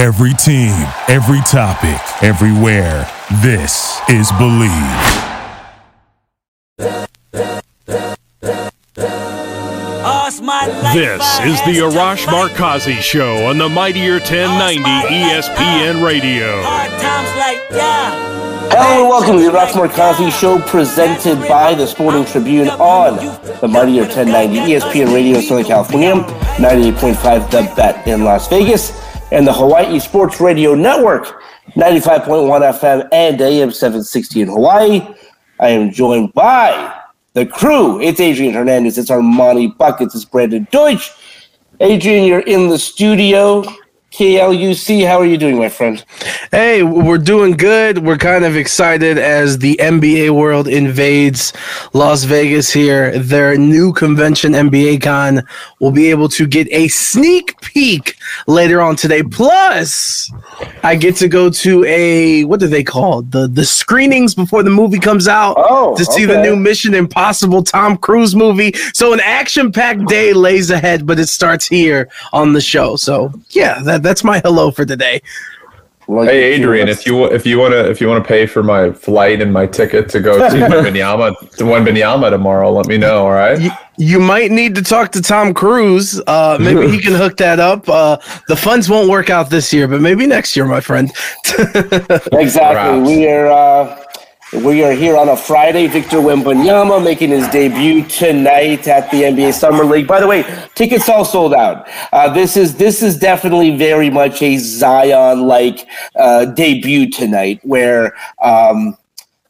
Every team, every topic, everywhere. This is Believe. This is the Arash Markazi Show on the Mightier 1090 ESPN Radio. Hello and welcome to the Arash Markazi Show presented by the Sporting Tribune on the Mightier 1090 ESPN Radio in Southern California, 98.5 The Bet in Las Vegas, and the Hawaii Sports Radio Network, 95.1 FM and AM 760 in Hawaii. I am joined by the crew. It's Adrian Hernandez. It's Armani Buckets. It's Brandon Deutsch. Adrian, you're in the studio. KLUC, how are you doing, my friend? Hey, we're doing good. We're kind of excited as the NBA world invades Las Vegas here. Their new convention, NBA Con, will be able to get a sneak peek later on today. Plus, I get to go to a what do they call the the screenings before the movie comes out oh, to see okay. the new Mission Impossible Tom Cruise movie. So an action-packed day lays ahead, but it starts here on the show. So yeah, that that's my hello for today. Well, Hey Adrian, if you if you want to if you want to pay for my flight and my ticket to go to Wembanyama to Wembanyama tomorrow, let me know. All right. You, you might need to talk to Tom Cruise. Uh, maybe he can hook that up. Uh, the funds won't work out this year, but maybe next year, my friend. Exactly. Perhaps. We are uh, we are here on a Friday. Victor Wembanyama making his debut tonight at the NBA Summer League. By the way, tickets all sold out. Uh, this is this is definitely very much a Zion like uh, debut tonight, where. Um,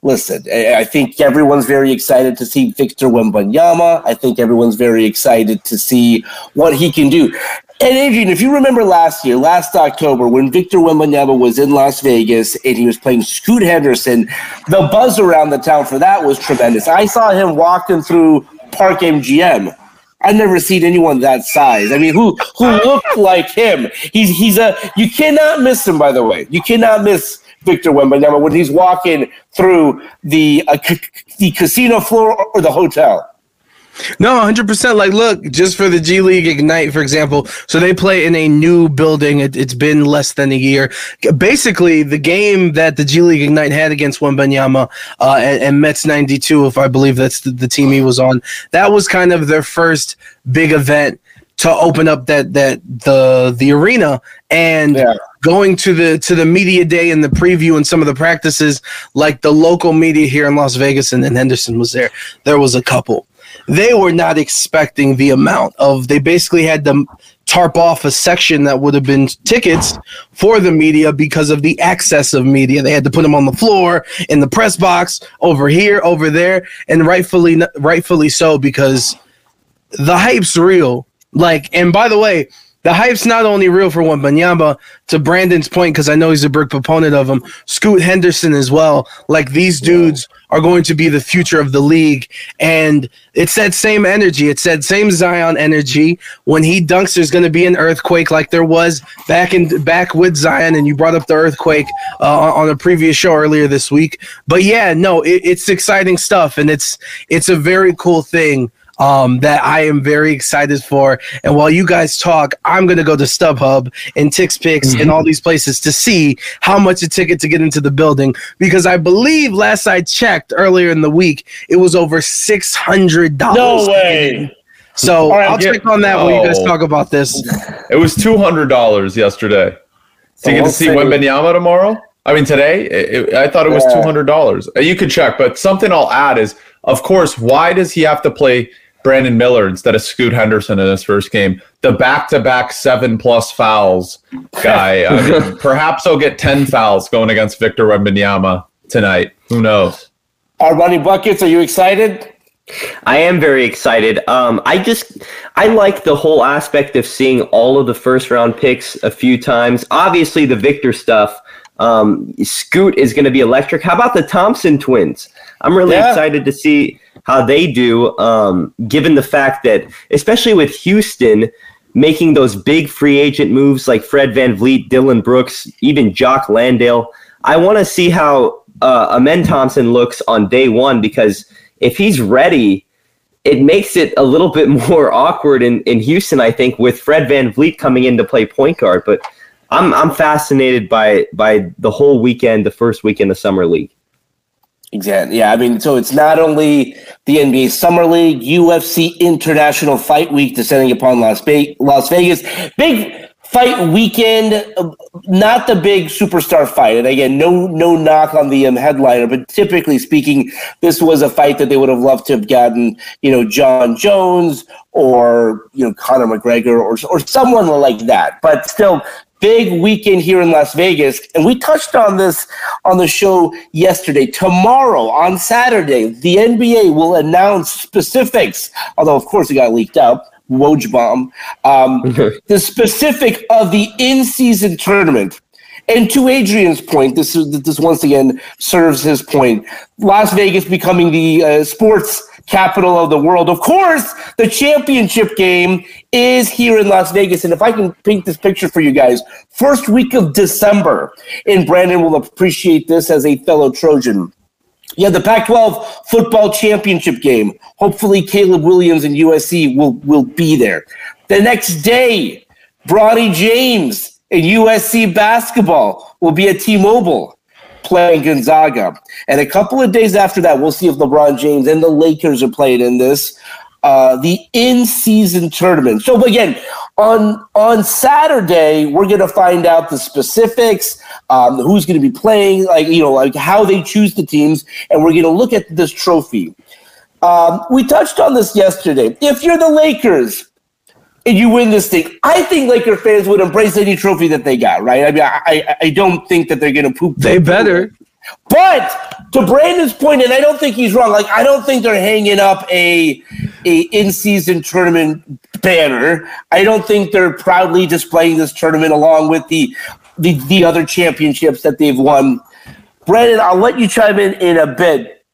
Listen, I think everyone's very excited to see Victor Wembanyama. I think everyone's very excited to see what he can do. And Adrian, if you remember last year, last October, when Victor Wembanyama was in Las Vegas and he was playing Scoot Henderson, the buzz around the town for that was tremendous. I saw him walking through Park MGM. I've never seen anyone that size. I mean, who who looked like him? He's he's a you cannot miss him. By the way, you cannot miss Victor Wembanyama when he's walking through the uh, the casino floor or the hotel. No, 100%. Like, look, just for the G League Ignite, for example, so they play in a new building. It, it's been less than a year. Basically, the game that the G League Ignite had against Wembanyama uh, and, and Mets 92, if I believe that's the, the team he was on, that was kind of their first big event to open up that that the the arena and Yeah. going to the to the media day and the preview and some of the practices like the local media here in Las Vegas and then Henderson was there there was a couple they were not expecting the amount of they basically had to tarp off a section that would have been tickets for the media because of the access of media they had to put them on the floor in the press box over here over there and rightfully rightfully so because the hype's real. Like, and by the way, the hype's not only real for Wembanyama, to Brandon's point, because I know he's a big proponent of him, Scoot Henderson as well. Like, these dudes are going to be the future of the league. And it's that same energy. It's that same Zion energy. When he dunks, there's going to be an earthquake like there was back in back with Zion. And you brought up the earthquake uh, on a previous show earlier this week. But yeah, no, it, it's exciting stuff. And it's it's a very cool thing um, that I am very excited for. And while you guys talk, I'm going to go to StubHub and TickPick and all these places to see how much a ticket to get into the building because I believe last I checked earlier in the week, it was over six hundred dollars. No way. So right, I'll get- check on that while you guys talk about this. It was two hundred dollars yesterday to get to see Wembanyama tomorrow. I mean today. It- it- I thought it was two hundred dollars. You could check, but something I'll add is, of course, why does he have to play Brandon Miller instead of Scoot Henderson in his first game? The back-to-back seven-plus fouls guy. I mean, perhaps he'll get ten fouls going against Victor Wembanyama tonight. Who knows? Our Armani Buckets, are you excited? I am very excited. Um, I just I like the whole aspect of seeing all of the first round picks a few times. Obviously, the Victor stuff. Um, Scoot is going to be electric. How about the Thompson twins? I'm really Yeah. excited to see how they do. Um, given the fact that, especially with Houston making those big free agent moves like Fred Van Vliet, Dillon Brooks, even Jock Landale, I want to see how uh, Amen Thompson looks on day one because if he's ready, it makes it a little bit more awkward in, in Houston, I think, with Fred VanVleet coming in to play point guard. But I'm I'm fascinated by by the whole weekend, the first weekend of the summer league. Exactly. Yeah. I mean, so it's not only the NBA Summer League, UFC International Fight Week descending upon Las, Las Vegas. Big fight weekend, uh, not the big superstar fight. And again, no no knock on the um, headliner, but typically speaking, this was a fight that they would have loved to have gotten, you know, Jon Jones or you know Conor McGregor or or someone like that. But still, big weekend here in Las Vegas. And we touched on this on the show yesterday. Tomorrow, on Saturday, the NBA will announce specifics, although, of course, it got leaked out. Woj bomb. Um, the specific of the in season tournament. And to Adrian's point, this is this once again serves his point. Las Vegas becoming the uh, sports capital of the world. Of course, the championship game is here in Las Vegas. And if I can paint this picture for you guys, first week of December, and Brandon will appreciate this as a fellow Trojan. Yeah, the Pac 12 football championship game. Hopefully, Caleb Williams and USC will, will be there. The next day, Bronny James and USC basketball will be at T Mobile playing Gonzaga. And a couple of days after that, we'll see if LeBron James and the Lakers are playing in this. Uh, the in-season tournament. So again, on on Saturday, we're going to find out the specifics, um, who's going to be playing, like you know, like how they choose the teams, and we're going to look at this trophy. Um, we touched on this yesterday. If you're the Lakers and you win this thing, I think Laker fans would embrace any trophy that they got. Right? I mean, I I, don't think that they're going to poop. They better. But to Brandon's point, and I don't think he's wrong. Like I don't think they're hanging up a a in season tournament banner. I don't think they're proudly displaying this tournament along with the the, the other championships that they've won. Brandon, I'll let you chime in in a bit.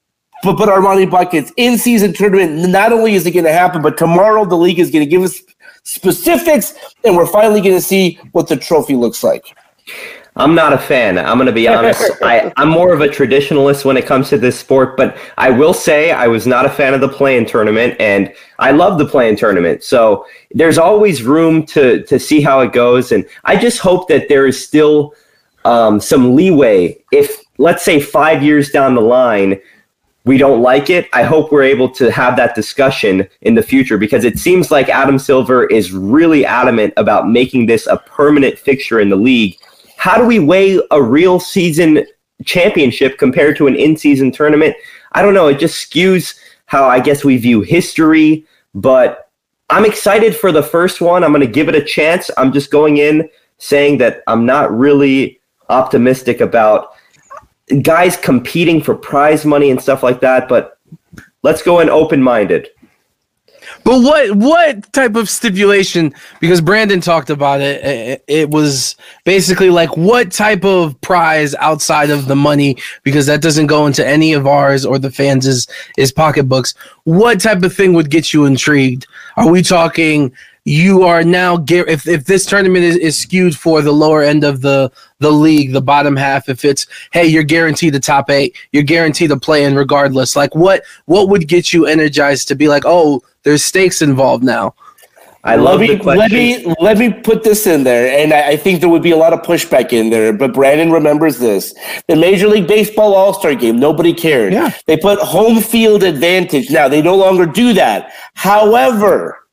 But but Armani Buckets in season tournament. Not only is it going to happen, but tomorrow the league is going to give us specifics, and we're finally going to see what the trophy looks like. I'm not a fan. I'm going to be honest. I, I'm more of a traditionalist when it comes to this sport, but I will say I was not a fan of the play-in tournament, and I love the play-in tournament. So there's always room to to see how it goes, and I just hope that there is still um, some leeway. If let's say five years down the line, we don't like it. I hope we're able to have that discussion in the future because it seems like Adam Silver is really adamant about making this a permanent fixture in the league how do we weigh a real season championship compared to an in season tournament? I don't know. It just skews how I guess we view history, but I'm excited for the first one. I'm going to give it a chance. I'm just going in saying that I'm not really optimistic about guys competing for prize money and stuff like that, but let's go in open minded. But what what type of stipulation? Because Brandon talked about it, it. It was basically like what type of prize outside of the money, because that doesn't go into any of ours or the fans' is pocketbooks. What type of thing would get you intrigued? Are we talking? You are now if if this tournament is, is skewed for the lower end of the the league, the bottom half. If it's hey, you're guaranteed the top eight, you're guaranteed to play in regardless. Like what what would get you energized to be like, oh, there's stakes involved now. I love let me, the. Let me let me put this in there, and I, I, think there would be a lot of pushback in there. But Brandon remembers this: the Major League Baseball All Star Game. Nobody cared. Yeah. They put home field advantage. Now they no longer do that. However,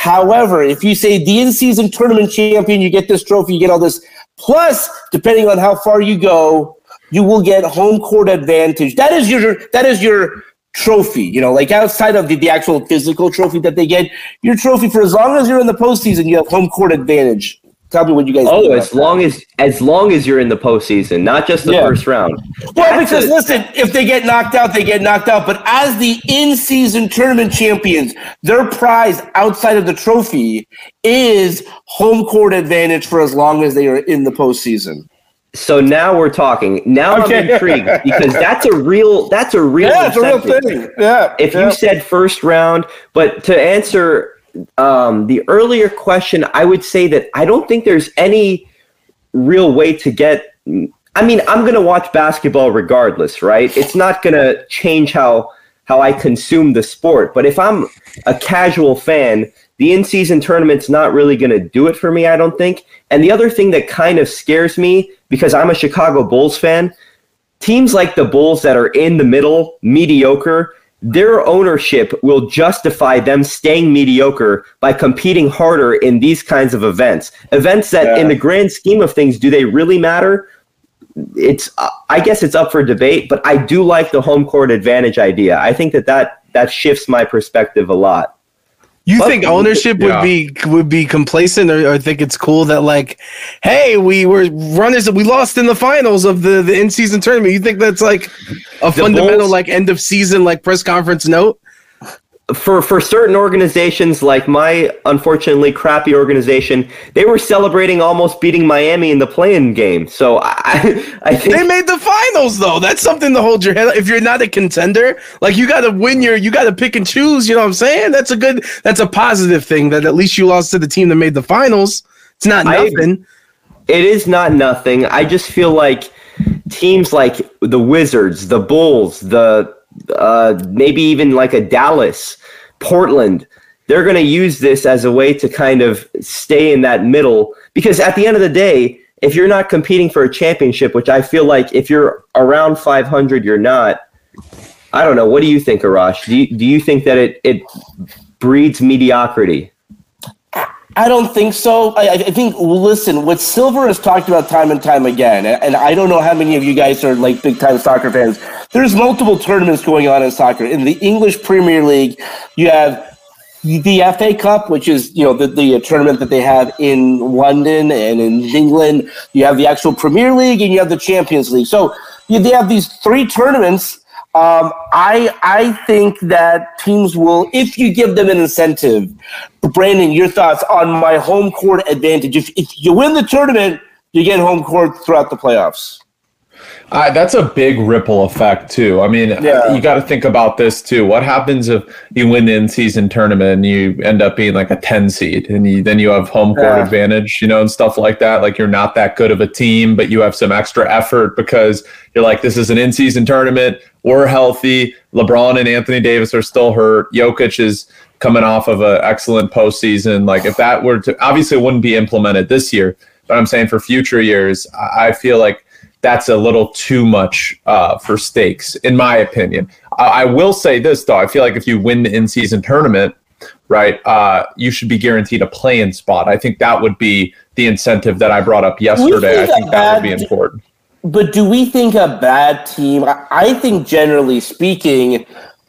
however, if you say the in-season tournament champion, you get this trophy, you get all this. Plus, depending on how far you go, you will get home court advantage. That is your that is your trophy, you know, like outside of the, the actual physical trophy that they get, your trophy for as long as you're in the postseason, you have home court advantage. Tell me what you guys. Oh, as long that. as as long as you're in the postseason, not just the yeah. first round. Well, That's because a, listen, if they get knocked out, they get knocked out. But as the in-season tournament champions, their prize outside of the trophy is home court advantage for as long as they are in the postseason. So now we're talking. Now okay. I'm intrigued because that's a real that's a real yeah, it's a real thing. Yeah. If yeah. you said first round, but to answer um, the earlier question, I would say that I don't think there's any real way to get. I mean, I'm gonna watch basketball regardless, right? It's not gonna change how how I consume the sport. But if I'm a casual fan the in season tournament's not really going to do it for me, I don't think. And the other thing that kind of scares me, because I'm a Chicago Bulls fan, teams like the Bulls that are in the middle, mediocre, their ownership will justify them staying mediocre by competing harder in these kinds of events. Events that, yeah. in the grand scheme of things, do they really matter? It's, I guess it's up for debate, but I do like the home court advantage idea. I think that that, that shifts my perspective a lot. You but, think ownership yeah. would be would be complacent, or, or, think it's cool that like, hey, we were runners, we lost in the finals of the the in season tournament. You think that's like a the fundamental Bulls, like end of season like press conference note? For for certain organizations like my unfortunately crappy organization, they were celebrating almost beating Miami in the playing game. So I, I think they made the finals though. That's something to hold your head. If you're not a contender, like you got to win your, you got to pick and choose. You know what I'm saying? That's a good, that's a positive thing. That at least you lost to the team that made the finals. It's not nothing. I, it is not nothing. I just feel like teams like the Wizards, the Bulls, the uh, maybe even like a Dallas, Portland, they're going to use this as a way to kind of stay in that middle. Because at the end of the day, if you're not competing for a championship, which I feel like if you're around 500, you're not. I don't know. What do you think, Arash? Do you, do you think that it, it breeds mediocrity? I don't think so. I, I, think, listen, what Silver has talked about time and time again, and I don't know how many of you guys are like big time soccer fans. There's multiple tournaments going on in soccer. In the English Premier League, you have the FA Cup, which is you know the, the uh, tournament that they have in London and in England. You have the actual Premier League, and you have the Champions League. So you, they have these three tournaments um, I I think that teams will, if you give them an incentive. Brandon, your thoughts on my home court advantage? If, if you win the tournament, you get home court throughout the playoffs. Uh, that's a big ripple effect too. I mean, yeah. you got to think about this too. What happens if you win the in-season tournament and you end up being like a ten seed, and you, then you have home court yeah. advantage, you know, and stuff like that. Like you're not that good of a team, but you have some extra effort because you're like, this is an in-season tournament. We're healthy. LeBron and Anthony Davis are still hurt. Jokic is coming off of an excellent postseason. Like if that were to, obviously, it wouldn't be implemented this year, but I'm saying for future years, I feel like that's a little too much uh, for stakes, in my opinion. I, I, will say this though: I feel like if you win the in-season tournament, right, uh, you should be guaranteed a play-in spot. I think that would be the incentive that I brought up yesterday. I think that would be important. But do we think a bad team? I think generally speaking,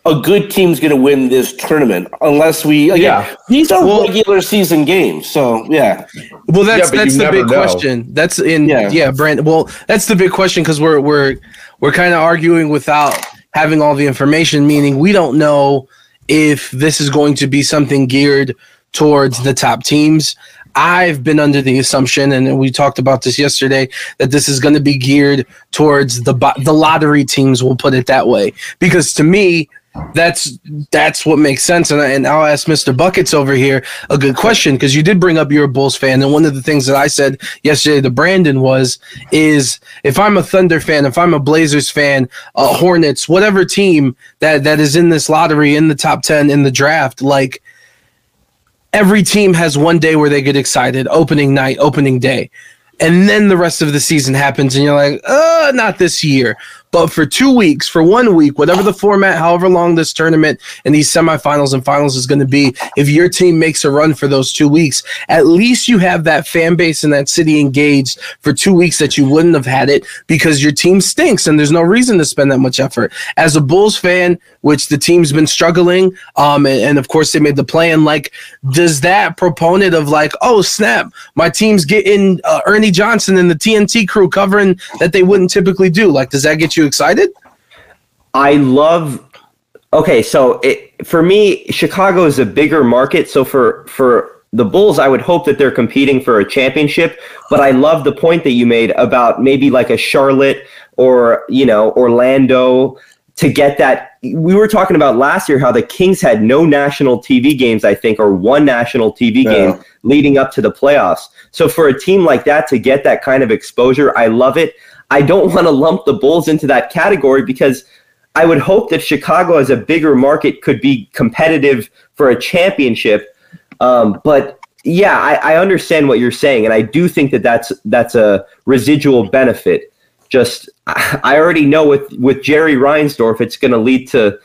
a good team's going to win this tournament unless we again, yeah. these are well, regular season games so yeah. Well that's yeah, that's the big know. question. That's in yeah, yeah brand well that's the big question because we're we're we're kind of arguing without having all the information meaning we don't know if this is going to be something geared towards the top teams. I've been under the assumption, and we talked about this yesterday, that this is going to be geared towards the the lottery teams. We'll put it that way, because to me, that's that's what makes sense. And, and I'll ask Mr. Buckets over here a good question because you did bring up you're a Bulls fan, and one of the things that I said yesterday to Brandon was is if I'm a Thunder fan, if I'm a Blazers fan, uh, Hornets, whatever team that that is in this lottery in the top ten in the draft, like every team has one day where they get excited, opening night, opening day. And then the rest of the season happens, and you're like, uh, not this year. But for two weeks, for one week, whatever the format, however long this tournament and these semifinals and finals is going to be, if your team makes a run for those two weeks, at least you have that fan base and that city engaged for two weeks that you wouldn't have had it because your team stinks and there's no reason to spend that much effort. As a Bulls fan, which the team's been struggling, um, and, and of course they made the play, and like, does that proponent of like, oh snap, my team's getting uh, Ernie Johnson and the TNT crew covering that they wouldn't typically do? Like, does that get you? You excited? I love. Okay, so it, for me, Chicago is a bigger market. So for for the Bulls, I would hope that they're competing for a championship. But I love the point that you made about maybe like a Charlotte or you know Orlando to get that. We were talking about last year how the Kings had no national TV games, I think, or one national TV yeah. game leading up to the playoffs. So for a team like that to get that kind of exposure, I love it. I don't want to lump the Bulls into that category because I would hope that Chicago as a bigger market could be competitive for a championship. Um, but yeah, I, I understand what you're saying, and I do think that that's that's a residual benefit. Just I already know with with Jerry Reinsdorf, it's going to lead to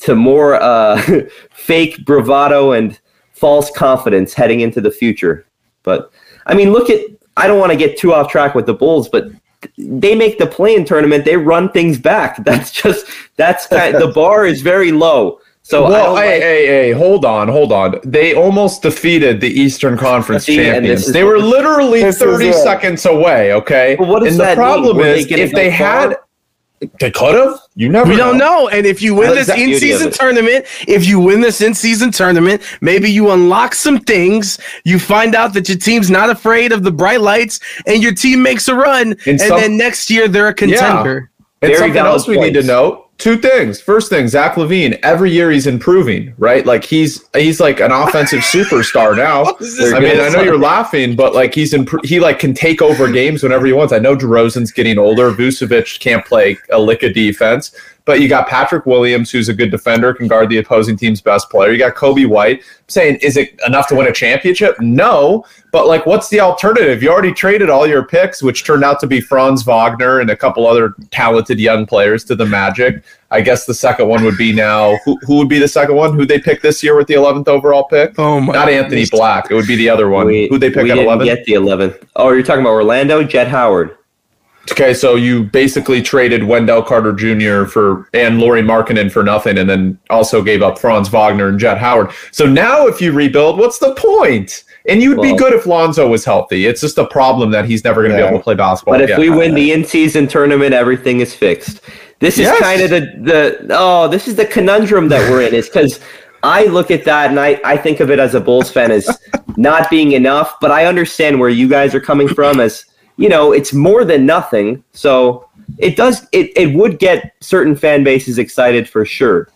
to more uh, fake bravado and false confidence heading into the future. But I mean, look at I don't want to get too off track with the Bulls, but they make the play-in tournament. They run things back. That's just that's kind of, the bar is very low. So well, hey, like, hey, hey, hold on, hold on. They almost defeated the Eastern Conference See, champions. They were literally 30 seconds away, okay? Well, what does and that the problem mean? is if they had they could have. You never. We know. don't know. And if you win this in-season tournament, if you win this in-season tournament, maybe you unlock some things. You find out that your team's not afraid of the bright lights, and your team makes a run. And, and some, then next year they're a contender. Yeah. And Very something else we points. need to note two things. First thing, Zach LaVine. Every year he's improving, right? Like he's he's like an offensive superstar now. I mean, I know you're laughing, but like he's imp- he like can take over games whenever he wants. I know DeRozan's getting older. Vucevic can't play a lick of defense, but you got Patrick Williams, who's a good defender, can guard the opposing team's best player. You got Coby White. I'm saying, is it enough to win a championship? No. But like, what's the alternative? You already traded all your picks, which turned out to be Franz Wagner and a couple other talented young players to the Magic. I guess the second one would be now. Who, who would be the second one? Who they pick this year with the 11th overall pick? Oh my! Not Anthony goodness. Black. It would be the other one. Who they pick we at 11? Get the 11th. Oh, you're talking about Orlando, Jett Howard. Okay, so you basically traded Wendell Carter Jr. for and Lauri Markkanen for nothing, and then also gave up Franz Wagner and Jett Howard. So now, if you rebuild, what's the point? And you'd well, be good if Lonzo was healthy. It's just a problem that he's never going to yeah. be able to play basketball. But if we win the in-season tournament, everything is fixed. This is yes. kind of the the oh, this is the conundrum that we're in. Is because I look at that and I, I think of it as a Bulls fan as not being enough, but I understand where you guys are coming from as you know, it's more than nothing. So it does it, it would get certain fan bases excited for sure.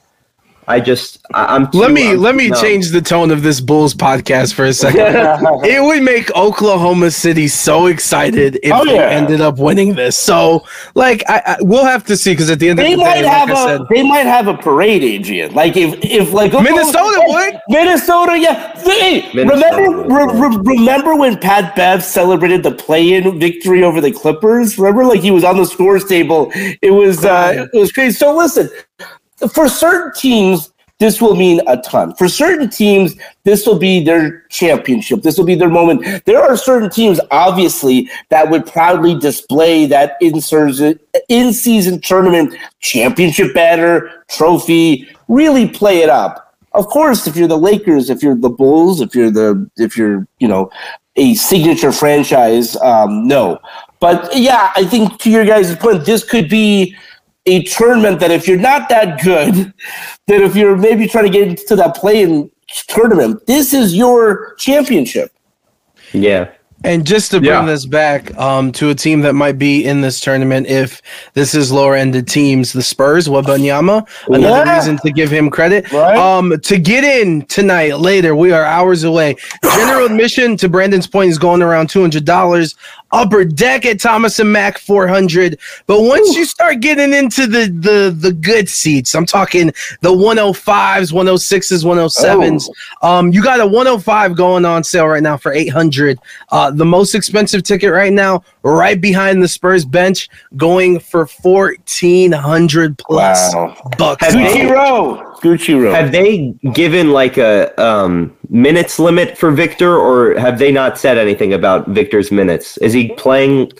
I just I, am let me I'm, let me no. change the tone of this Bulls podcast for a second. it would make Oklahoma City so excited if oh, yeah. they ended up winning this. So like I, I we'll have to see because at the end they of the might day, have like a said, they might have a parade, Adrian. Like if if like Minnesota would Minnesota, yeah. Hey, Minnesota remember re, re, remember when Pat Bev celebrated the play-in victory over the Clippers? Remember, like he was on the scores table. It was uh, it was crazy. So listen, for certain teams, this will mean a ton. For certain teams, this will be their championship. This will be their moment. There are certain teams, obviously, that would proudly display that in season tournament championship banner, trophy, really play it up. Of course, if you're the Lakers, if you're the Bulls, if you're the if you're you know a signature franchise, um, no. But yeah, I think to your guys' point, this could be a tournament that if you're not that good, that if you're maybe trying to get into that play-in tournament, this is your championship. Yeah. And just to bring yeah. this back um, to a team that might be in this tournament, if this is lower ended teams, the Spurs, Wembanyama, another yeah. reason to give him credit. Right. Um, to get in tonight, later, we are hours away. General admission to Brandon's point is going around two hundred dollars upper deck at Thomas and Mack 400. But once Ooh. you start getting into the the the good seats, I'm talking the 105s, 106s, 107s. Oh. Um, you got a 105 going on sale right now for 800. Uh, the most expensive ticket right now, right behind the Spurs bench, going for 1400 plus wow. bucks. Gucci Row. Gucci Row. Have they given like a um, minutes limit for Victor, or have they not said anything about Victor's minutes? Is he playing?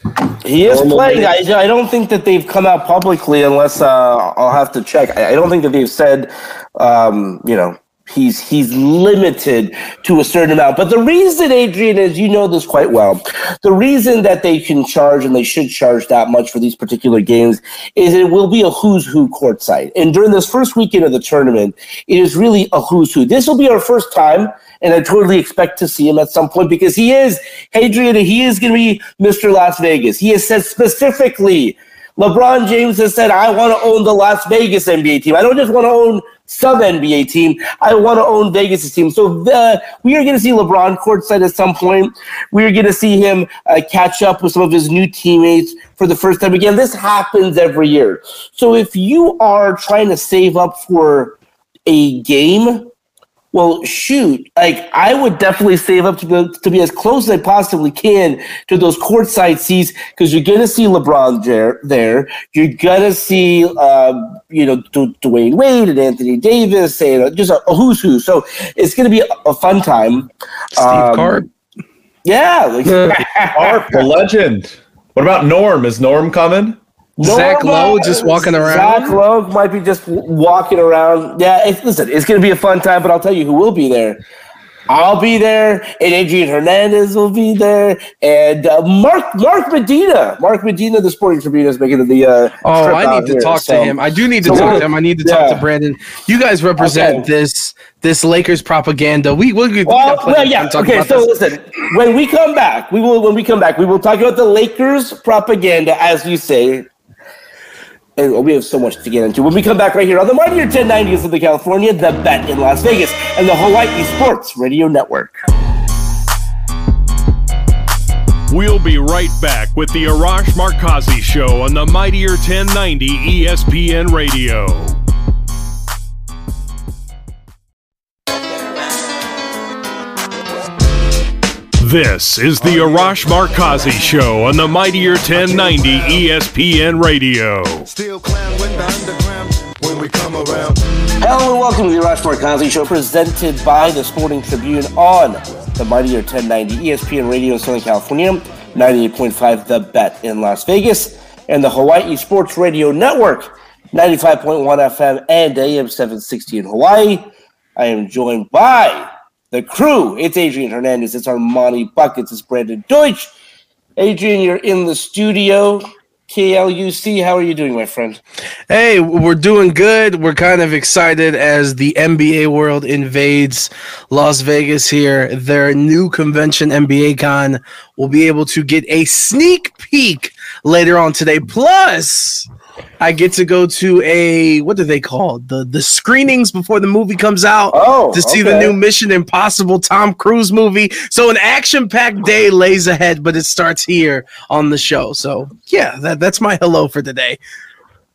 He is playing. I, I, don't think that they've come out publicly, unless uh, I'll have to check. I, I, don't think that they've said, um, you know, he's he's limited to a certain amount. But the reason, Adrian, is you know this quite well. The reason that they can charge and they should charge that much for these particular games is it will be a who's who courtside. And during this first weekend of the tournament, it is really a who's who. This will be our first time and I totally expect to see him at some point because he is, Adrian, he is going to be Mr. Las Vegas. He has said specifically, LeBron James has said, I want to own the Las Vegas NBA team. I don't just want to own some NBA team. I want to own Vegas' team. So the, we are going to see LeBron courtside at some point. We are going to see him uh, catch up with some of his new teammates for the first time. Again, this happens every year. So if you are trying to save up for a game Well, shoot, like I would definitely save up to be, to be as close as I possibly can to those courtside seats because you're gonna see LeBron there. There, you're gonna see, um, you know, D- Dwyane Wade and Anthony Davis and uh, just a, a, who's who. So it's gonna be a, a fun time. Steve um, Carp. Yeah, like, Carp, the legend. What about Norm? Is Norm coming? Zach Lowe just walking around. Zach Lowe might be just walking around. Yeah, it's, listen, it's going to be a fun time, but I'll tell you who will be there. I'll be there, and Adrian Hernandez will be there, and uh, Mark Mark Medina. Mark Medina, the Sporting Tribune, is making the. Uh, oh, I need to here, talk so. to him. I do need to so talk to him. I need to yeah. talk to Brandon. You guys represent okay. this this Lakers propaganda. We will. We, well, well, yeah. Okay, so this. listen. When we come back, we will. When we come back, we will talk about the Lakers propaganda, as you say, and we have so much to get into. When we come back right here on the Mightier 1090 of Southern California, the bet in Las Vegas, and the Hawaii Sports Radio Network. We'll be right back with the Arash Markazi Show on the Mightier 1090 ESPN Radio. This is the Arash Markazi Show on the Mightier 1090 ESPN Radio. Hello and welcome to the Arash Markazi Show, presented by the Sporting Tribune on the Mightier 1090 ESPN Radio in Southern California, 98.5 The Bet in Las Vegas, and the Hawaii Sports Radio Network, 95.1 FM and AM 760 in Hawaii. I am joined by the crew. It's Adrian Hernandez. It's Armani Buckets. It's Brandon Deutsch. Adrian, you're in the studio. KLUC, how are you doing, my friend? Hey, we're doing good. We're kind of excited as the NBA world invades Las Vegas here. Their new convention, NBA Con, will be able to get a sneak peek later on today. Plus, I get to go to a what do they call the the screenings before the movie comes out oh, to see okay. the new Mission Impossible Tom Cruise movie. So an action packed day lays ahead, but it starts here on the show. So yeah, that, that's my hello for today.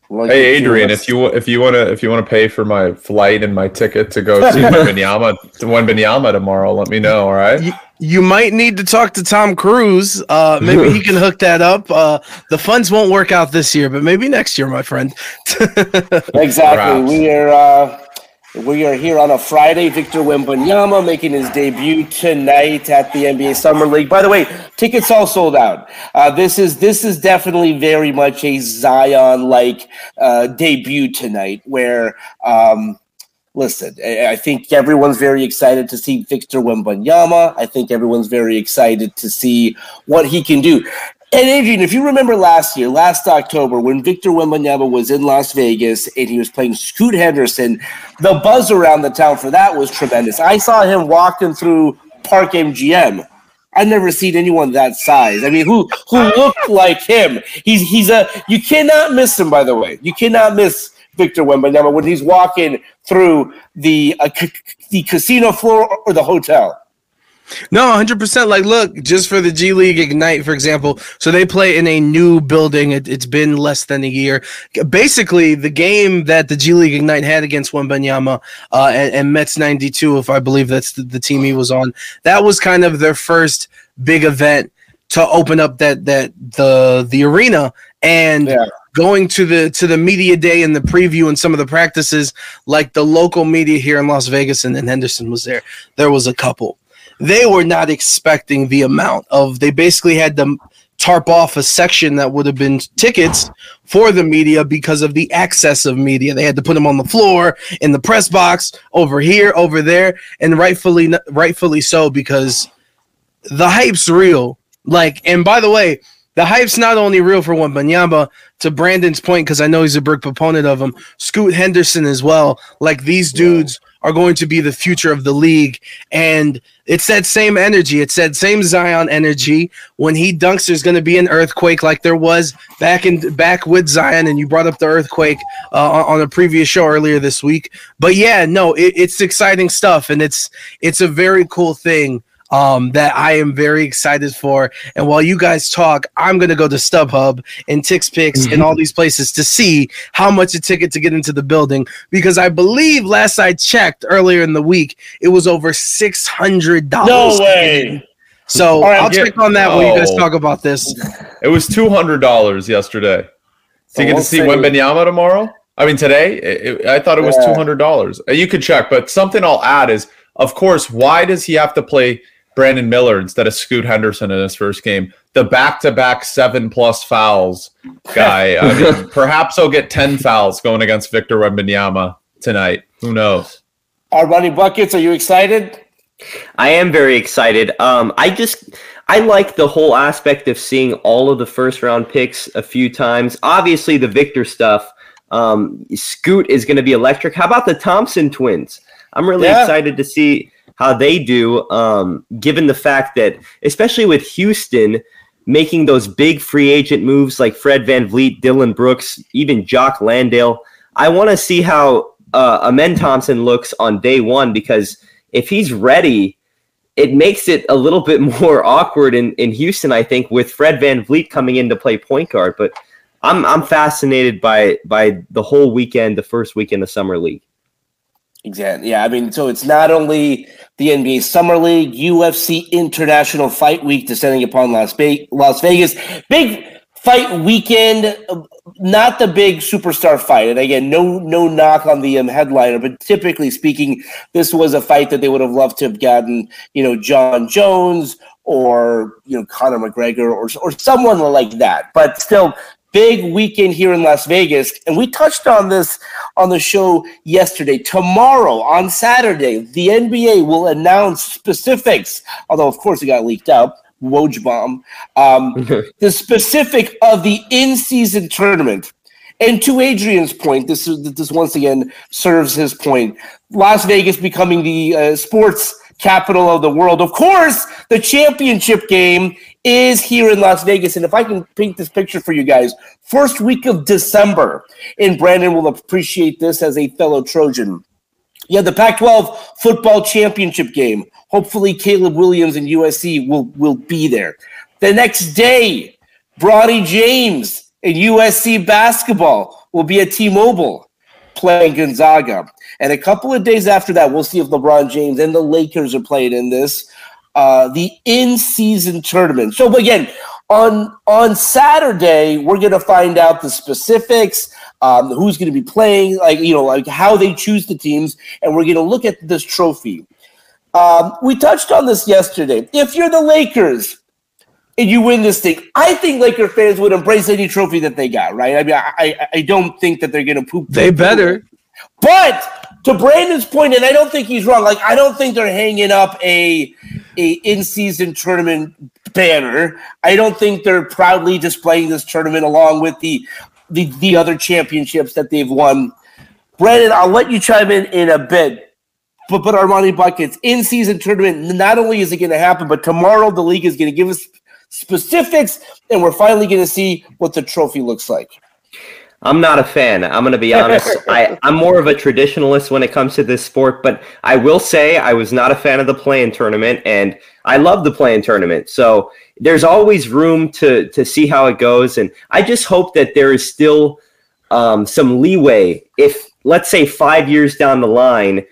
Well, hey Adrian, if you if you wanna if you wanna pay for my flight and my ticket to go see Wembanyama to Wembanyama tomorrow, let me know. All right. You, you might need to talk to Tom Cruise. Uh, maybe he can hook that up. Uh, the funds won't work out this year, but maybe next year, my friend. exactly. We are uh, we are here on a Friday. Victor Wembanyama making his debut tonight at the NBA Summer League. By the way, tickets all sold out. Uh, this is this is definitely very much a Zion like uh, debut tonight, where. Um, listen, I think everyone's very excited to see Victor Wembanyama. I think everyone's very excited to see what he can do. And Adrian, if you remember last year, last October, when Victor Wembanyama was in Las Vegas and he was playing Scoot Henderson, the buzz around the town for that was tremendous. I saw him walking through Park MGM. I've never seen anyone that size. I mean, who who looked like him? He's he's a you cannot miss him. By the way, you cannot miss Victor Wembanyama when he's walking through the uh, c- the casino floor or the hotel. No, 100%. Like, look, just for the G League Ignite, for example, so they play in a new building. It, has been less than a year. Basically, the game that the G League Ignite had against Wembanyama uh, and, and Mets 92, if I believe that's the, the team he was on, that was kind of their first big event to open up that that the the arena and yeah going to the to the media day and the preview and some of the practices, like the local media here in Las Vegas and, and Henderson was there. There was a couple. They were not expecting the amount of. They basically had to tarp off a section that would have been tickets for the media because of the access of media. They had to put them on the floor in the press box over here, over there, and rightfully rightfully so because the hype's real. Like, and by the way, the hype's not only real for Wembanyama, to Brandon's point, because I know he's a big proponent of him, Scoot Henderson as well. Like these dudes. Are going to be the future of the league. And it's that same energy. It's that same Zion energy. When he dunks, there's going to be an earthquake like there was back in back with Zion. And you brought up the earthquake uh, on a previous show earlier this week. But yeah, no, it, it's exciting stuff, and it's it's a very cool thing um, that I am very excited for. And while you guys talk, I'm going to go to StubHub and TickPick mm-hmm. and all these places to see how much a ticket to get into the building because I believe last I checked earlier in the week, it was over $600. No way. So right, I'll get, check on that oh, when you guys talk about this. It was $200 yesterday. So you get to see Wembanyama tomorrow? I mean, today, it, it, I thought it was yeah. $200. Uh, you could check, but something I'll add is, of course, why does he have to play – Brandon Miller instead of Scoot Henderson in his first game. The back to back seven plus fouls guy. I mean, perhaps he'll get 10 fouls going against Victor Wembanyama tonight. Who knows? Armani Buckets, are you excited? I am very excited. Um, I just I like the whole aspect of seeing all of the first round picks a few times. Obviously, the Victor stuff. Um, Scoot is going to be electric. How about the Thompson twins? I'm really yeah. excited to see how they do, um, given the fact that, especially with Houston making those big free agent moves like Fred Van VanVleet, Dillon Brooks, even Jock Landale. I want to see how uh, Amen Thompson looks on day one because if he's ready, it makes it a little bit more awkward in, in Houston, I think, with Fred Van VanVleet coming in to play point guard. But I'm I'm fascinated by by the whole weekend, the first weekend of summer league. Exactly. Yeah. I mean, so it's not only the NBA Summer League, UFC International Fight Week descending upon Las, Be- Las Vegas. Big fight weekend, not the big superstar fight. And again, no no knock on the um, headliner, but typically speaking, this was a fight that they would have loved to have gotten, you know, Jon Jones or you know Conor McGregor or or someone like that. But still, big weekend here in Las Vegas. And we touched on this on the show yesterday. Tomorrow, on Saturday, the NBA will announce specifics, although, of course, it got leaked out. Woj bomb. Um, the specific of the in season tournament. And to Adrian's point, this this once again serves his point. Las Vegas becoming the uh, sports capital of the world. Of course, the championship game is here in Las Vegas. And if I can paint this picture for you guys, first week of December, and Brandon will appreciate this as a fellow Trojan. Yeah, the Pac 12 football championship game. Hopefully, Caleb Williams and USC will, will be there. The next day, Bronny James and USC basketball will be at T Mobile playing Gonzaga. And a couple of days after that, we'll see if LeBron James and the Lakers are playing in this. Uh, the in-season tournament. So again, on on Saturday, we're going to find out the specifics, um, who's going to be playing, like you know, like how they choose the teams, and we're going to look at this trophy. Um, we touched on this yesterday. If you're the Lakers and you win this thing, I think Laker fans would embrace any trophy that they got. Right? I mean, I I don't think that they're going to poop. They better. But to Brandon's point, and I don't think he's wrong. Like I don't think they're hanging up a a in season tournament banner. I don't think they're proudly displaying this tournament along with the the, the other championships that they've won. Brandon, I'll let you chime in in a bit. But but Armani buckets in season tournament. Not only is it going to happen, but tomorrow the league is going to give us specifics, and we're finally going to see what the trophy looks like. I'm not a fan. I'm going to be honest. I, I'm more of a traditionalist when it comes to this sport, but I will say I was not a fan of the play-in tournament, and I love the play-in tournament. So there's always room to to see how it goes, and I just hope that there is still um, some leeway. If let's say five years down the line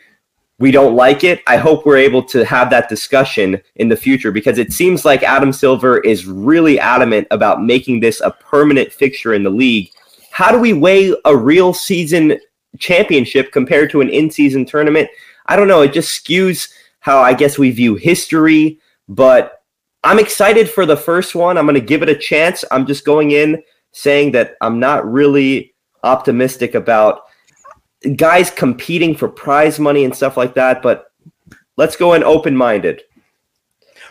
we don't like it, I hope we're able to have that discussion in the future because it seems like Adam Silver is really adamant about making this a permanent fixture in the league how do we weigh a real season championship compared to an in season tournament? I don't know. It just skews how I guess we view history, but I'm excited for the first one. I'm going to give it a chance. I'm just going in saying that I'm not really optimistic about guys competing for prize money and stuff like that, but let's go in open minded.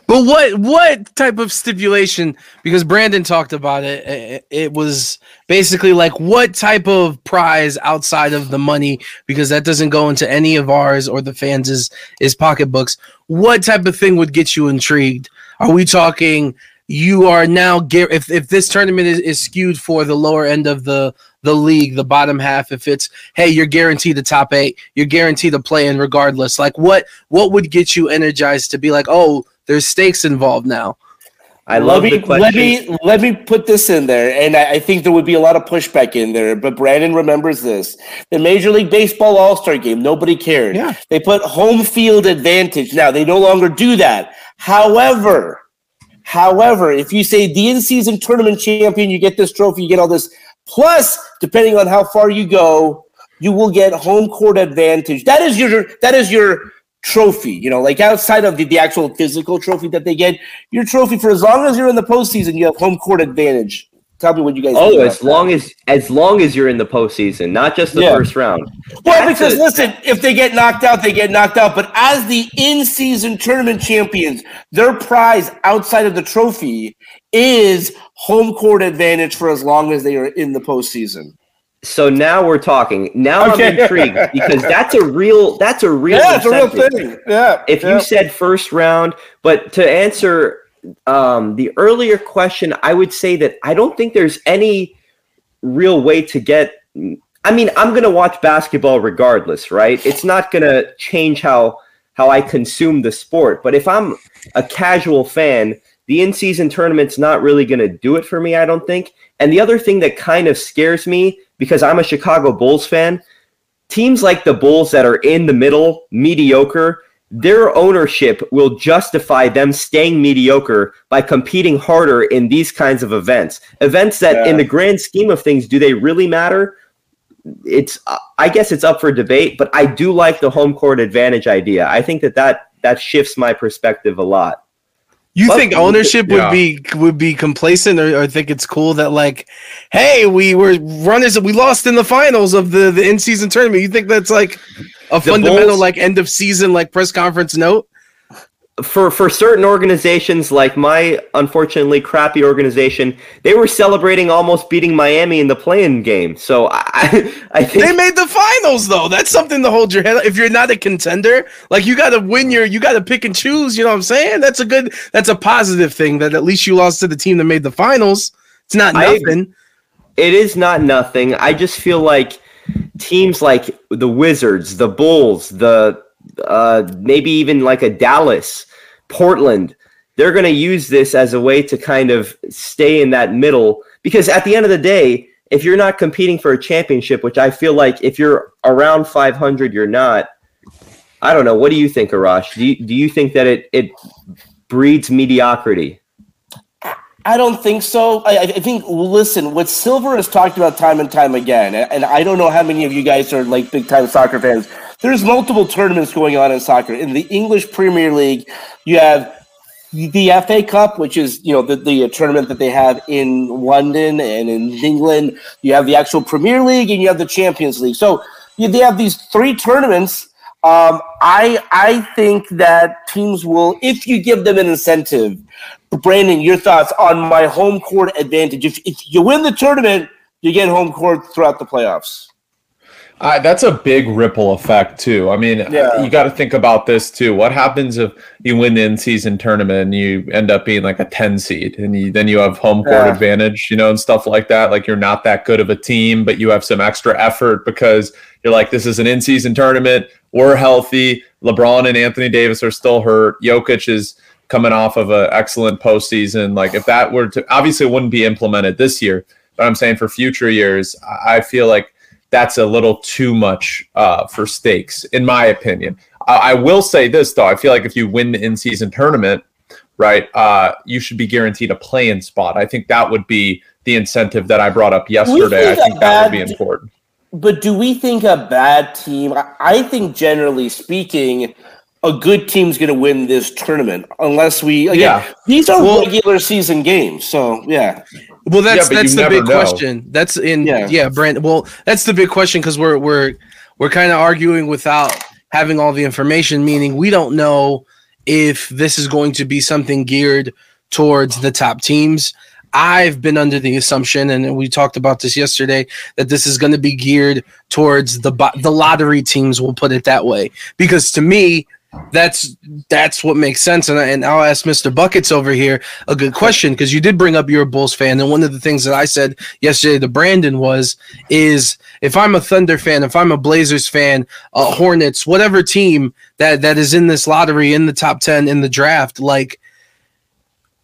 But what what type of stipulation? Because Brandon talked about it. It, it was basically like what type of prize outside of the money, because that doesn't go into any of ours or the fans' is, is pocketbooks. What type of thing would get you intrigued? Are we talking? You are now if if this tournament is, is skewed for the lower end of the the league, the bottom half. If it's hey, you're guaranteed the top eight, you're guaranteed to play in regardless. Like what what would get you energized to be like, oh, there's stakes involved now. I love let me, the question. Let me let me put this in there, and I, I, think there would be a lot of pushback in there. But Brandon remembers this: the Major League Baseball All Star Game. Nobody cared. Yeah. They put home field advantage. Now they no longer do that. However, however, if you say the in-season tournament champion, you get this trophy, you get all this. Plus, depending on how far you go, you will get home court advantage. That is your that is your trophy. You know, like outside of the, the actual physical trophy that they get, your trophy for as long as you're in the postseason, you have home court advantage. Tell me what you guys. Oh, as long that. as as long as you're in the postseason, not just the yeah. first round. Well, That's because a, listen, if they get knocked out, they get knocked out. But as the in-season tournament champions, their prize outside of the trophy is home court advantage for as long as they are in the postseason. So now we're talking. Now okay. I'm intrigued because that's a real that's a real yeah, it's a real thing. Yeah. If yeah. you said first round, but to answer um, the earlier question, I would say that I don't think there's any real way to get. I mean, I'm gonna watch basketball regardless, right? It's not gonna change how how I consume the sport. But if I'm a casual fan, the in-season tournament's not really gonna do it for me. I don't think. And the other thing that kind of scares me because I'm a Chicago Bulls fan. Teams like the Bulls that are in the middle, mediocre, their ownership will justify them staying mediocre by competing harder in these kinds of events. Events that, yeah. in the grand scheme of things, do they really matter? It's, I guess, it's up for debate. But I do like the home court advantage idea. I think that that that shifts my perspective a lot. You but, think ownership yeah. would be would be complacent or, or, think it's cool that like, hey, we were runners, we lost in the finals of the the in season tournament. You think that's like a the fundamental Bulls, like end of season like press conference note? For for certain organizations like my unfortunately crappy organization, they were celebrating almost beating Miami in the play-in game. So I I think they made the finals though. That's something to hold your head. If you're not a contender, like you got to win your, you got to pick and choose. You know what I'm saying? That's a good, that's a positive thing. That at least you lost to the team that made the finals. It's not nothing. I, it is not nothing. I just feel like teams like the Wizards, the Bulls, the uh, maybe even like a Dallas, Portland. They're going to use this as a way to kind of stay in that middle because at the end of the day, if you're not competing for a championship, which I feel like if you're around 500, you're not. I don't know. What do you think, Arash? Do you, do you think that it, it breeds mediocrity? I don't think so. I, I, think, listen, what Silver has talked about time and time again, and I don't know how many of you guys are like big time soccer fans. There's multiple tournaments going on in soccer. In the English Premier League, you have the FA Cup, which is you know the, the tournament that they have in London and in England. You have the actual Premier League, and you have the Champions League. So you, they have these three tournaments. Um, I I think that teams will, if you give them an incentive, Brandon, your thoughts on my home court advantage. If, if you win the tournament, you get home court throughout the playoffs. Uh, that's a big ripple effect too. I mean, yeah. you got to think about this too. What happens if you win the in-season tournament and you end up being like a 10 seed and you, then you have home court yeah. advantage, you know, and stuff like that. Like you're not that good of a team, but you have some extra effort because you're like, this is an in-season tournament. We're healthy. LeBron and Anthony Davis are still hurt. Jokic is coming off of an excellent postseason. Like if that were to obviously it wouldn't be implemented this year, but I'm saying for future years, I feel like that's a little too much uh, for stakes, in my opinion. I, I, will say this though: I feel like if you win the in-season tournament, right, uh, you should be guaranteed a play-in spot. I think that would be the incentive that I brought up yesterday. I think that would be important. But do we think a bad team? I think generally speaking a good team's going to win this tournament unless we again, yeah. these are well, regular season games so yeah. Well that's yeah, that's the big know. question. That's in yeah, yeah brand well that's the big question because we're we're we're kind of arguing without having all the information meaning we don't know if this is going to be something geared towards the top teams. I've been under the assumption, and we talked about this yesterday, that this is going to be geared towards the the lottery teams. We'll put it that way, because to me, that's that's what makes sense. And, I, and I'll ask Mr. Buckets over here a good question because you did bring up you're a Bulls fan, and one of the things that I said yesterday to Brandon was is if I'm a Thunder fan, if I'm a Blazers fan, uh, Hornets, whatever team that that is in this lottery in the top ten in the draft, like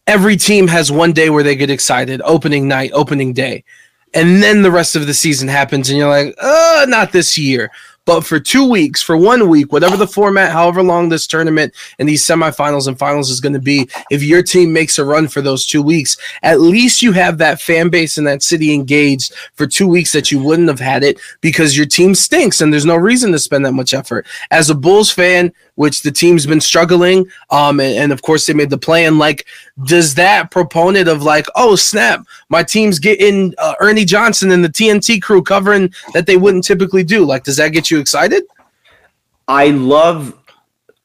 every team has one day where they get excited, opening night, opening day. And then the rest of the season happens, and you're like, uh, not this year. But for two weeks, for one week, whatever the format, however long this tournament and these semifinals and finals is going to be, if your team makes a run for those two weeks, at least you have that fan base in that city engaged for two weeks that you wouldn't have had it because your team stinks and there's no reason to spend that much effort. As a Bulls fan, which the team's been struggling, um, and, and of course they made the play, and like, does that proponent of like, oh snap, my team's getting uh, Ernie Johnson and the TNT crew covering that they wouldn't typically do, like, does that get you excited? I love.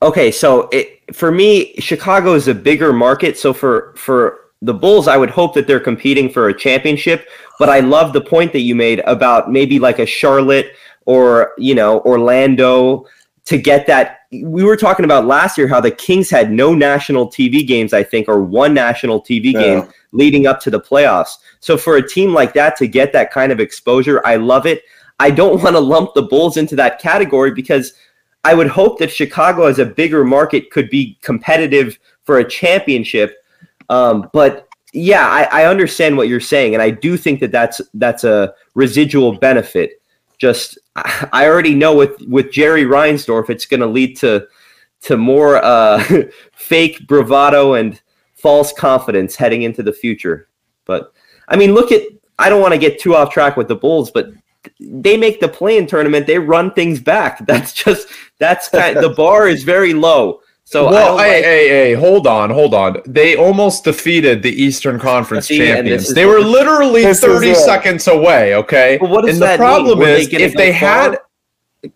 Okay, so it, for me, Chicago is a bigger market. So for for the Bulls, I would hope that they're competing for a championship. But I love the point that you made about maybe like a Charlotte or you know Orlando to get that. We were talking about last year how the Kings had no national TV games, I think, or one national TV Yeah. game leading up to the playoffs. So for a team like that to get that kind of exposure, I love it. I don't want to lump the Bulls into that category because I would hope that Chicago as a bigger market could be competitive for a championship. Um, but yeah, I, I understand what you're saying, and I do think that that's that's a residual benefit. Just I already know with with Jerry Reinsdorf, it's going to lead to to more uh, fake bravado and false confidence heading into the future. But I mean, look at I don't want to get too off track with the Bulls, but they make the play-in tournament. They run things back. That's just that's kind the bar is very low. So well, don't hey, like- hey, hey, hold on, hold on. They almost defeated the Eastern Conference See, champions. They were literally 30 seconds away, okay? But what does and the that mean? problem Were they is, gonna if they far? had,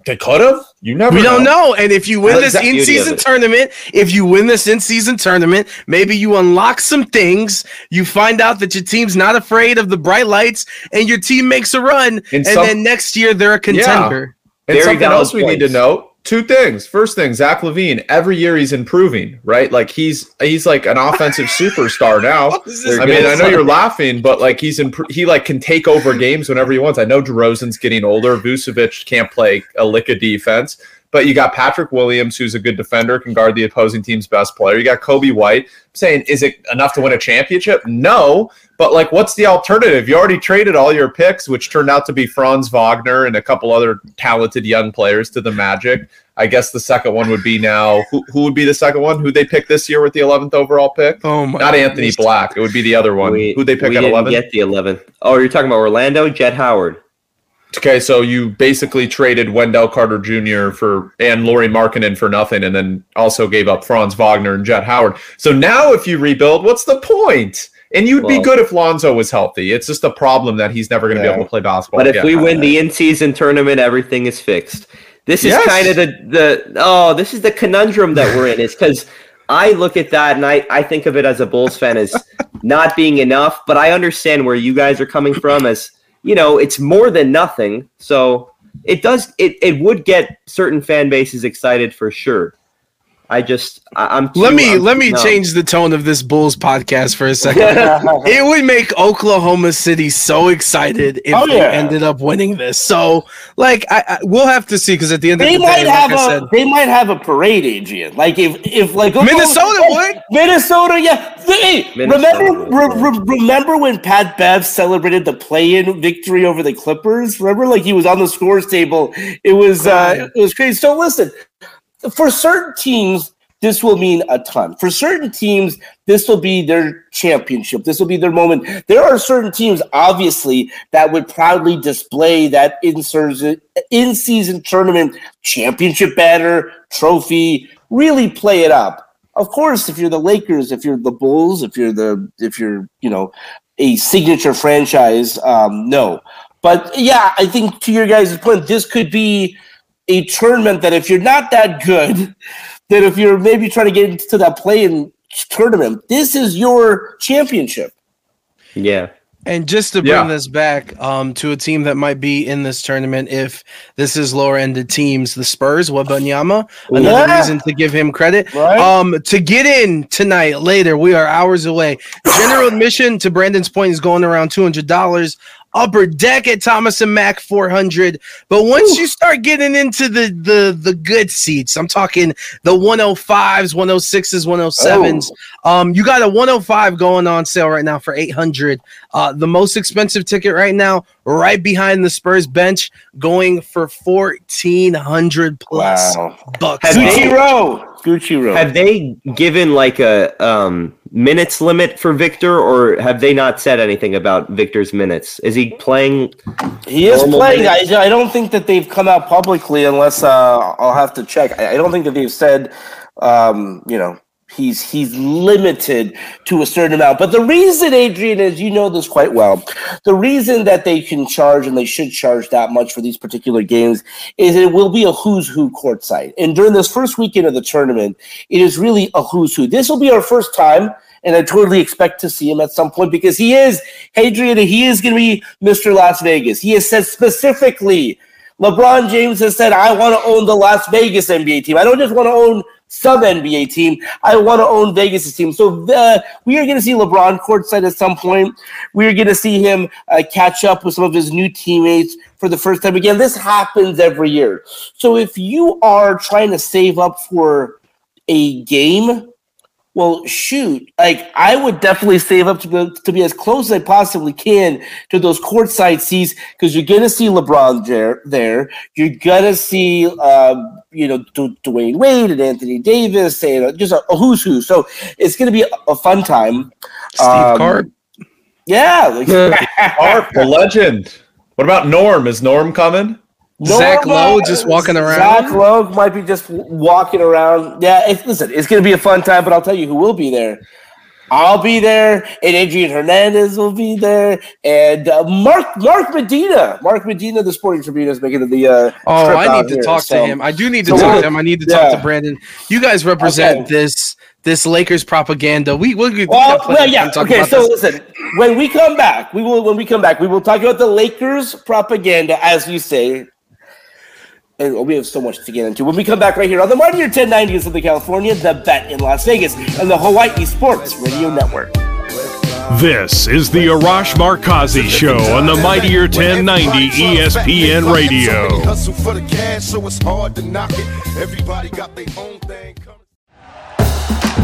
they could have. You never We know. don't know. And if you win That's this the beauty of in-season tournament, if you win this in-season tournament, maybe you unlock some things. You find out that your team's not afraid of the bright lights, and your team makes a run. In and some- then next year they're a contender. And Very something valid else we need to points. note: two things. First thing, Zach LaVine. Every year he's improving, right? Like he's he's like an offensive superstar now. I mean. I know you're laughing, but like he's impro- he like can take over games whenever he wants. I know DeRozan's getting older. Vucevic can't play a lick of defense, but you got Patrick Williams, who's a good defender, can guard the opposing team's best player. You got Coby White. I'm saying, is it enough to win a championship? No, but like, what's the alternative? You already traded all your picks, which turned out to be Franz Wagner and a couple other talented young players to the Magic. I guess the second one would be now. Who, who would be the second one? Who they pick this year with the 11th overall pick? Oh my! Not Anthony goodness. Black. It would be the other one. We- Who they pick we at eleven? Get the 11th. Oh, you're talking about Orlando, Jett Howard. Okay, so you basically traded Wendell Carter Jr. for and Lauri Markkanen for nothing, and then also gave up Franz Wagner and Jett Howard. So now, if you rebuild, what's the point? And you'd be good if Lonzo was healthy. It's just a problem that he's never going to Yeah. be able to play basketball. But if we win the in-season tournament, everything is fixed. This is Yes. kind of the the oh, this is the conundrum that we're in. Is because I look at that and I I think of it as a Bulls fan as not being enough. But I understand where you guys are coming from. As you know, it's more than nothing. So it does it it would get certain fan bases excited for sure. I just I, I'm too, Let me I'm let me numb. change the tone of this Bulls podcast for a second. it would make Oklahoma City so excited if Oh, they yeah. ended up winning this. So, like, I, I we'll have to see because at the end They of the might day, like have said, they might have a parade, Adrian. Like if if like Minnesota would. Minnesota, yeah. Hey, Minnesota remember would. re- re- remember when Pat Bev celebrated the play-in victory over the Clippers? Remember, like he was on the scores table. It was uh, it was crazy. So listen, for certain teams, this will mean a ton. For certain teams, this will be their championship. This will be their moment. There are certain teams, obviously, that would proudly display that in-season, in-season tournament championship banner, trophy, really play it up. Of course, if you're the Lakers, if you're the Bulls, if you're the if you're you know a signature franchise, um, no. But yeah, I think to your guys' point, this could be a tournament that if you're not that good, that if you're maybe trying to get into that play-in tournament, this is your championship. Yeah. And just to bring Yeah. this back um, to a team that might be in this tournament, if this is lower ended teams, the Spurs, Wembanyama, another Yeah. reason to give him credit. Right. Um, to get in tonight, later, we are hours away. General admission to Brandon's point is going around two hundred dollars. Upper deck at Thomas and Mack 400. But once Ooh. you start getting into the the the good seats, I'm talking the 105s, 106s, 107s. Oh. Um, you got a 105 going on sale right now for 800. Uh, the most expensive ticket right now, right behind the Spurs bench, going for 1400 plus wow. bucks. Gucci Row. Gucci Row. Have they given like a um minutes limit for Victor, or have they not said anything about Victor's minutes? Is he playing? He is playing. I, I, don't think that they've come out publicly, unless uh, I'll have to check. I, I don't think that they've said, um, you know, he's he's limited to a certain amount. But the reason, Adrian, is you know this quite well, the reason that they can charge and they should charge that much for these particular games is it will be a who's who courtside. And during this first weekend of the tournament, it is really a who's who. This will be our first time. And I totally expect to see him at some point because he is, Adrian, he is going to be Mr. Las Vegas. He has said specifically, LeBron James has said, I want to own the Las Vegas NBA team. I don't just want to own sub NBA team. I want to own Vegas' team. So uh, we are going to see LeBron courtside at some point. We are going to see him uh, catch up with some of his new teammates for the first time again. This happens every year. So if you are trying to save up for a game well, shoot, like I would definitely save up to be, to be as close as I possibly can to those courtside seats because you're going to see LeBron there. There, you're going to see, um, you know, D- Dwyane Wade and Anthony Davis and uh, just a, a, who's who. So it's going to be a, a, fun time. Steve um, Carp. Yeah, like, Carp, the legend. What about Norm? Is Norm coming? Zach Lowe just walking around. Zach Lowe might be just walking around. Yeah, it's, listen, it's going to be a fun time, but I'll tell you who will be there. I'll be there, and Adrian Hernandez will be there, and uh, Mark Mark Medina. Mark Medina, the Sporting Tribune, is making the. Uh, oh, I need to here, talk so. to him. I do need to so talk to him. I need to yeah. talk to Brandon. You guys represent okay. this this Lakers propaganda. We will. We well, well, yeah. Okay, so this. listen. When we come back, we will. When we come back, we will talk about the Lakers propaganda, as you say and we have so much to get into. When we come back right here on the Mightier 1090 of Southern California, the bet in Las Vegas, and the Hawaii Sports Radio Network. This is the Arash Markazi Show on the Mightier 1090 ESPN Radio.